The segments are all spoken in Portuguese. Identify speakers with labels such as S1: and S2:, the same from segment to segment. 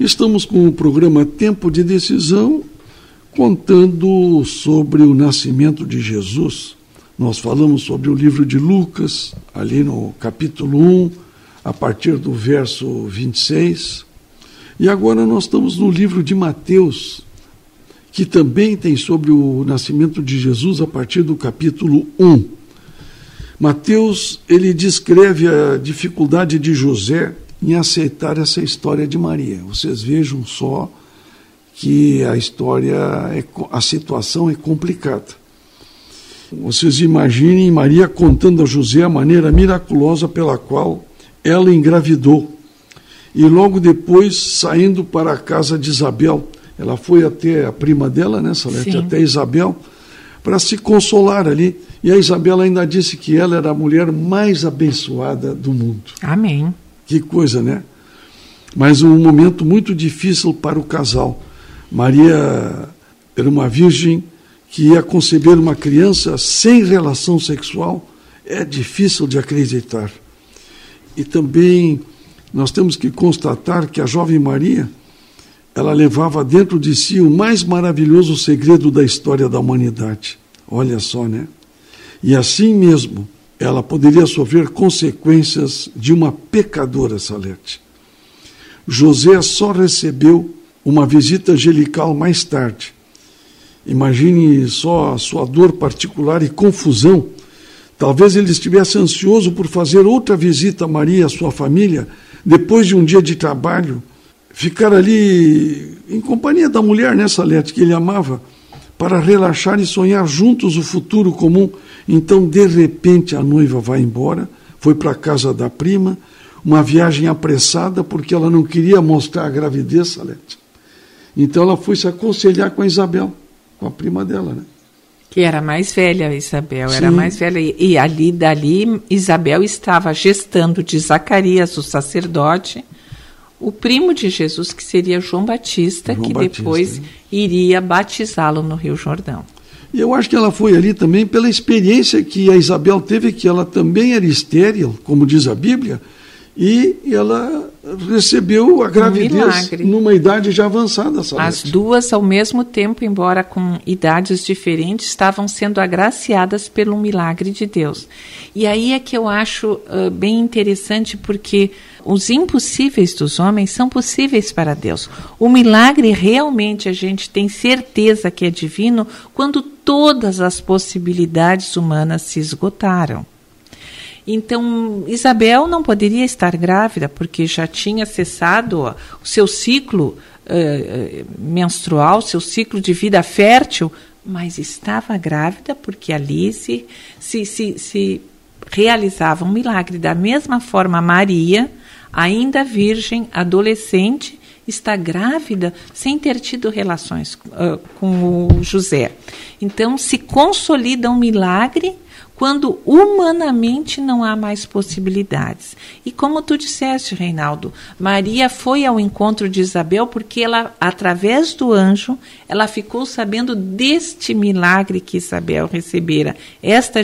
S1: Estamos com o programa Tempo de Decisão, contando sobre o nascimento de Jesus. Nós falamos sobre o livro de Lucas, ali no capítulo 1, a partir do verso 26. E agora nós estamos no livro de Mateus, que também tem sobre o nascimento de Jesus a partir do capítulo 1. Mateus, ele descreve a dificuldade de José em aceitar essa história de Maria. Vocês vejam só que a história, é, a situação é complicada. Vocês imaginem Maria contando a José a maneira miraculosa pela qual ela engravidou. E logo depois, saindo para a casa de Isabel, ela foi até a prima dela, né, Salete, Sim. até Isabel, para se consolar ali. E a Isabel ainda disse que ela era a mulher mais abençoada do mundo.
S2: Amém.
S1: Que coisa, né? Mas um momento muito difícil para o casal. Maria era uma virgem que ia conceber uma criança sem relação sexual. É difícil de acreditar. E também nós temos que constatar que a jovem Maria, ela levava dentro de si o mais maravilhoso segredo da história da humanidade. Olha só, né? E assim mesmo, ela poderia sofrer consequências de uma pecadora, Salete. José só recebeu uma visita angelical mais tarde. Imagine só a sua dor particular e confusão. Talvez ele estivesse ansioso por fazer outra visita a Maria e a sua família, depois de um dia de trabalho, ficar ali em companhia da mulher, né, Salete, que ele amava, para relaxar e sonhar juntos o futuro comum então, de repente, a noiva vai embora, foi para a casa da prima, uma viagem apressada, porque ela não queria mostrar a gravidez, Salete. Então, ela foi se aconselhar com a Isabel, com a prima dela, né?
S2: Que era mais velha, Isabel, Sim. era mais velha. E ali, dali, Isabel estava gestando de Zacarias, o sacerdote, o primo de Jesus, que seria João Batista, João que Batista, depois iria batizá-lo no Rio Jordão.
S1: E eu acho que ela foi ali também pela experiência que a Isabel teve, que ela também era estéril, como diz a Bíblia, e ela recebeu a gravidez um numa idade já avançada.
S2: As duas, ao mesmo tempo, embora com idades diferentes, estavam sendo agraciadas pelo milagre de Deus. E aí é que eu acho uh, bem interessante, porque os impossíveis dos homens são possíveis para Deus. O milagre realmente a gente tem certeza que é divino quando todas as possibilidades humanas se esgotaram. Então, Isabel não poderia estar grávida porque já tinha cessado o seu ciclo uh, menstrual, seu ciclo de vida fértil, mas estava grávida porque ali se, se, se, se realizava um milagre. Da mesma forma, Maria, ainda virgem, adolescente, está grávida sem ter tido relações uh, com o José. Então, se consolida um milagre quando humanamente não há mais possibilidades. E como tu disseste, Reinaldo, Maria foi ao encontro de Isabel porque ela, através do anjo, ela ficou sabendo deste milagre que Isabel recebera, esta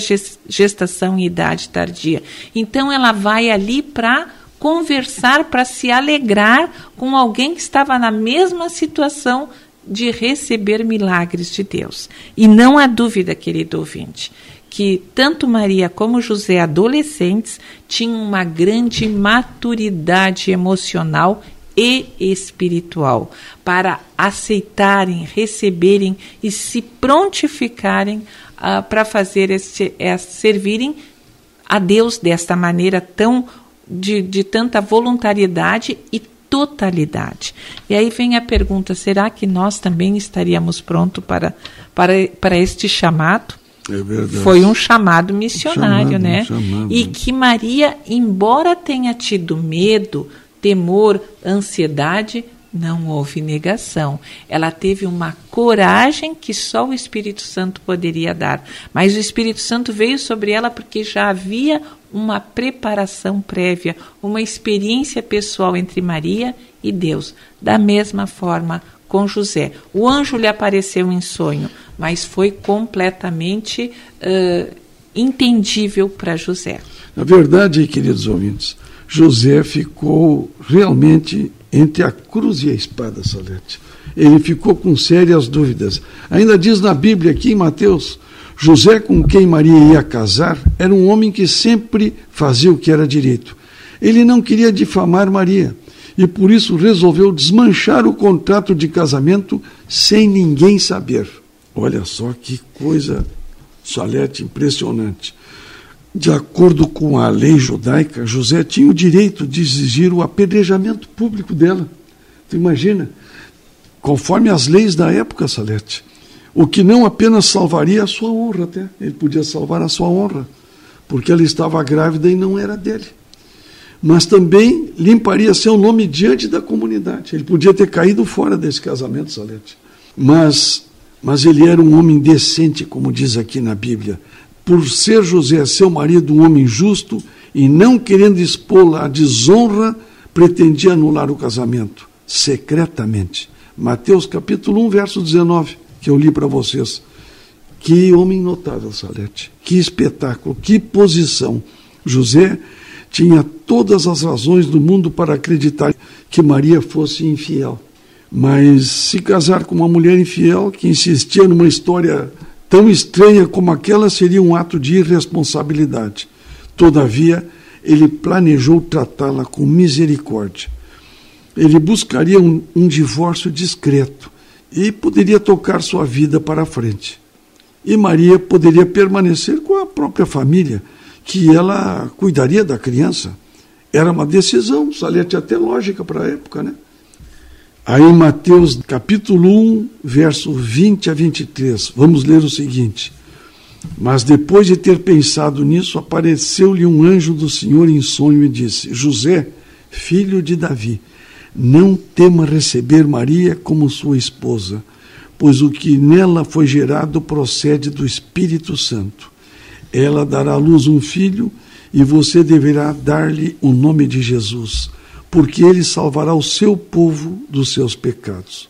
S2: gestação em idade tardia. Então ela vai ali para conversar, para se alegrar com alguém que estava na mesma situação de receber milagres de Deus. E não há dúvida, querido ouvinte, que tanto Maria como José, adolescentes, tinham uma grande maturidade emocional e espiritual para aceitarem, receberem e se prontificarem uh, para fazer este, é, servirem a Deus desta maneira tão de, de tanta voluntariedade e totalidade. E aí vem a pergunta: será que nós também estaríamos prontos para, para, para este chamado?
S1: É
S2: Foi um chamado missionário, chamado, né? Chamado. E que Maria, embora tenha tido medo, temor, ansiedade, não houve negação. Ela teve uma coragem que só o Espírito Santo poderia dar. Mas o Espírito Santo veio sobre ela porque já havia uma preparação prévia, uma experiência pessoal entre Maria e Deus. Da mesma forma, com José. O anjo lhe apareceu em sonho, mas foi completamente uh, entendível para José.
S1: Na verdade, queridos ouvintes, José ficou realmente entre a cruz e a espada, Salete. Ele ficou com sérias dúvidas. Ainda diz na Bíblia aqui em Mateus, José com quem Maria ia casar era um homem que sempre fazia o que era direito. Ele não queria difamar Maria e por isso resolveu desmanchar o contrato de casamento sem ninguém saber. Olha só que coisa, Salete, impressionante. De acordo com a lei judaica, José tinha o direito de exigir o apedrejamento público dela. Tu imagina? Conforme as leis da época, Salete. O que não apenas salvaria a sua honra, até. Ele podia salvar a sua honra, porque ela estava grávida e não era dele. Mas também limparia seu nome diante da comunidade. Ele podia ter caído fora desse casamento, Salete. Mas, mas ele era um homem decente, como diz aqui na Bíblia por ser José, seu marido, um homem justo, e não querendo expô-la à desonra, pretendia anular o casamento, secretamente. Mateus capítulo 1, verso 19, que eu li para vocês. Que homem notável, Salete. Que espetáculo, que posição. José tinha todas as razões do mundo para acreditar que Maria fosse infiel. Mas se casar com uma mulher infiel que insistia numa história Tão estranha como aquela seria um ato de irresponsabilidade. Todavia, ele planejou tratá-la com misericórdia. Ele buscaria um, um, divórcio discreto e poderia tocar sua vida para frente. E Maria poderia permanecer com a própria família, que ela cuidaria da criança. Era uma decisão, salete até lógica para a época, né? Aí em Mateus capítulo 1, verso 20 a 23, vamos ler o seguinte: Mas depois de ter pensado nisso, apareceu-lhe um anjo do Senhor em sonho e disse: José, filho de Davi, não tema receber Maria como sua esposa, pois o que nela foi gerado procede do Espírito Santo. Ela dará à luz um filho e você deverá dar-lhe o nome de Jesus porque ele salvará o seu povo dos seus pecados.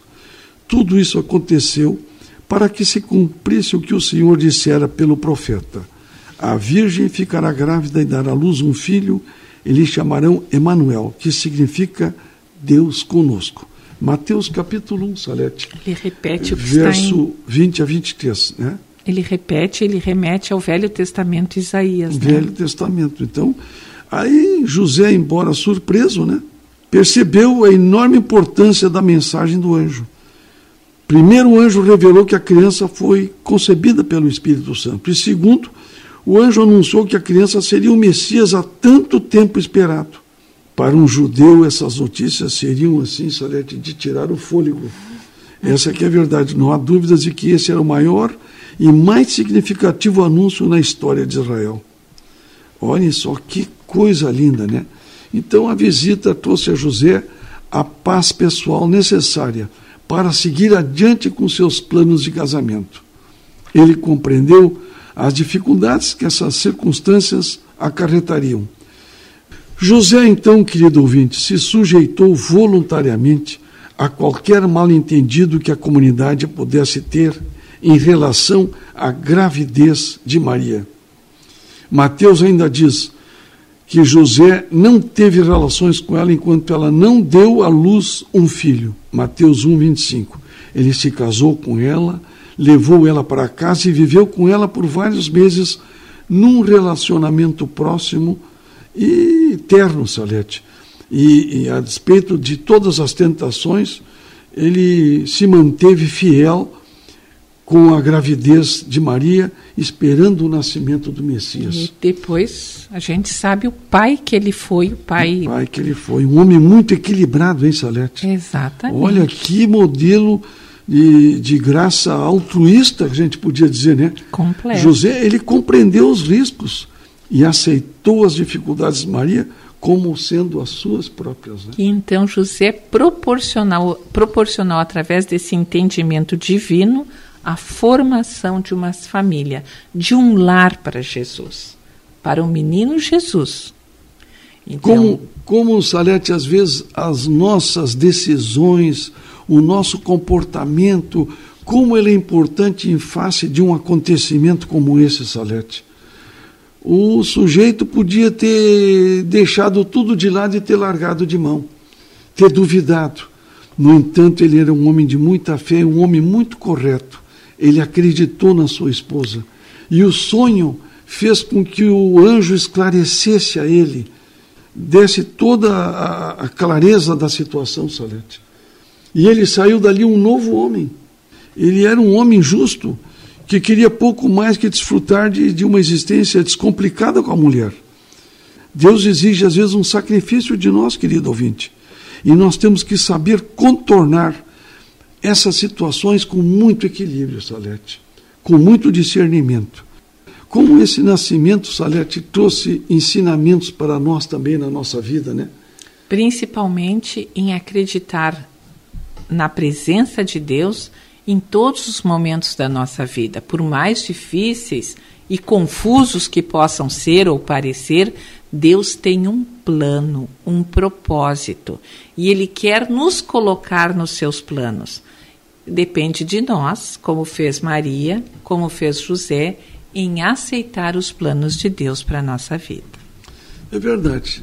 S1: Tudo isso aconteceu para que se cumprisse o que o Senhor dissera pelo profeta: A virgem ficará grávida e dará à luz um filho, e lhe chamarão Emanuel, que significa Deus conosco. Mateus capítulo 1, Salete.
S2: Ele repete o que
S1: verso
S2: em...
S1: 20 a 23, né?
S2: Ele repete, ele remete ao Velho Testamento Isaías.
S1: Né? Velho Testamento. Então, aí José, embora surpreso, né? Percebeu a enorme importância da mensagem do anjo. Primeiro, o anjo revelou que a criança foi concebida pelo Espírito Santo. E segundo, o anjo anunciou que a criança seria o Messias há tanto tempo esperado. Para um judeu, essas notícias seriam, assim, Salete, de tirar o fôlego. Essa que é a verdade. Não há dúvidas de que esse era o maior e mais significativo anúncio na história de Israel. Olhem só que coisa linda, né? Então a visita trouxe a José a paz pessoal necessária para seguir adiante com seus planos de casamento. Ele compreendeu as dificuldades que essas circunstâncias acarretariam. José, então, querido ouvinte, se sujeitou voluntariamente a qualquer mal-entendido que a comunidade pudesse ter em relação à gravidez de Maria. Mateus ainda diz: que José não teve relações com ela enquanto ela não deu à luz um filho. Mateus 1, 25. Ele se casou com ela, levou ela para casa e viveu com ela por vários meses num relacionamento próximo e terno, Salete. E, e a despeito de todas as tentações, ele se manteve fiel com a gravidez de Maria, esperando o nascimento do Messias.
S2: E depois a gente sabe o pai que ele foi, o pai.
S1: O pai que ele foi, um homem muito equilibrado, hein, Salete?
S2: Exatamente.
S1: Olha que modelo de, de graça altruísta, a gente podia dizer, né?
S2: Completo.
S1: José, ele compreendeu os riscos e aceitou as dificuldades de Maria como sendo as suas próprias. Né?
S2: E então José proporcionou, proporcionou através desse entendimento divino a formação de uma família, de um lar para Jesus, para o menino Jesus.
S1: Então, como, como, Salete, às vezes as nossas decisões, o nosso comportamento, como ele é importante em face de um acontecimento como esse, Salete. O sujeito podia ter deixado tudo de lado e ter largado de mão. ter duvidado. No entanto, ele era um homem de muita fé, um homem muito correto. Ele acreditou na sua esposa. E o sonho fez com que o anjo esclarecesse a ele, desse toda a, a clareza da situação, Salete. E ele saiu dali um novo homem. Ele era um homem justo, que queria pouco mais que desfrutar de, de uma existência descomplicada com a mulher. Deus exige, às vezes, um sacrifício de nós, querido ouvinte. E nós temos que saber contornar essas situações com muito equilíbrio, Salete, com muito discernimento. Como esse nascimento, Salete, trouxe ensinamentos para nós também na nossa vida, né?
S2: Principalmente em acreditar na presença de Deus em todos os momentos da nossa vida, por mais difíceis e confusos que possam ser ou parecer, Deus tem um plano, um propósito, e Ele quer nos colocar nos seus planos. Depende de nós, como fez Maria, como fez José, em aceitar os planos de Deus para a nossa vida.
S1: É verdade.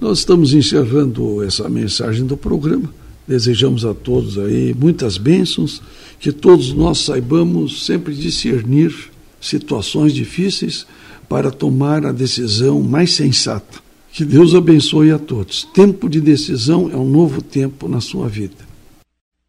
S1: Nós estamos encerrando essa mensagem do programa Desejamos a todos aí muitas bênçãos, que todos nós saibamos sempre discernir situações difíceis para tomar a decisão mais sensata. Que Deus abençoe a todos. Tempo de decisão é um novo tempo na sua vida.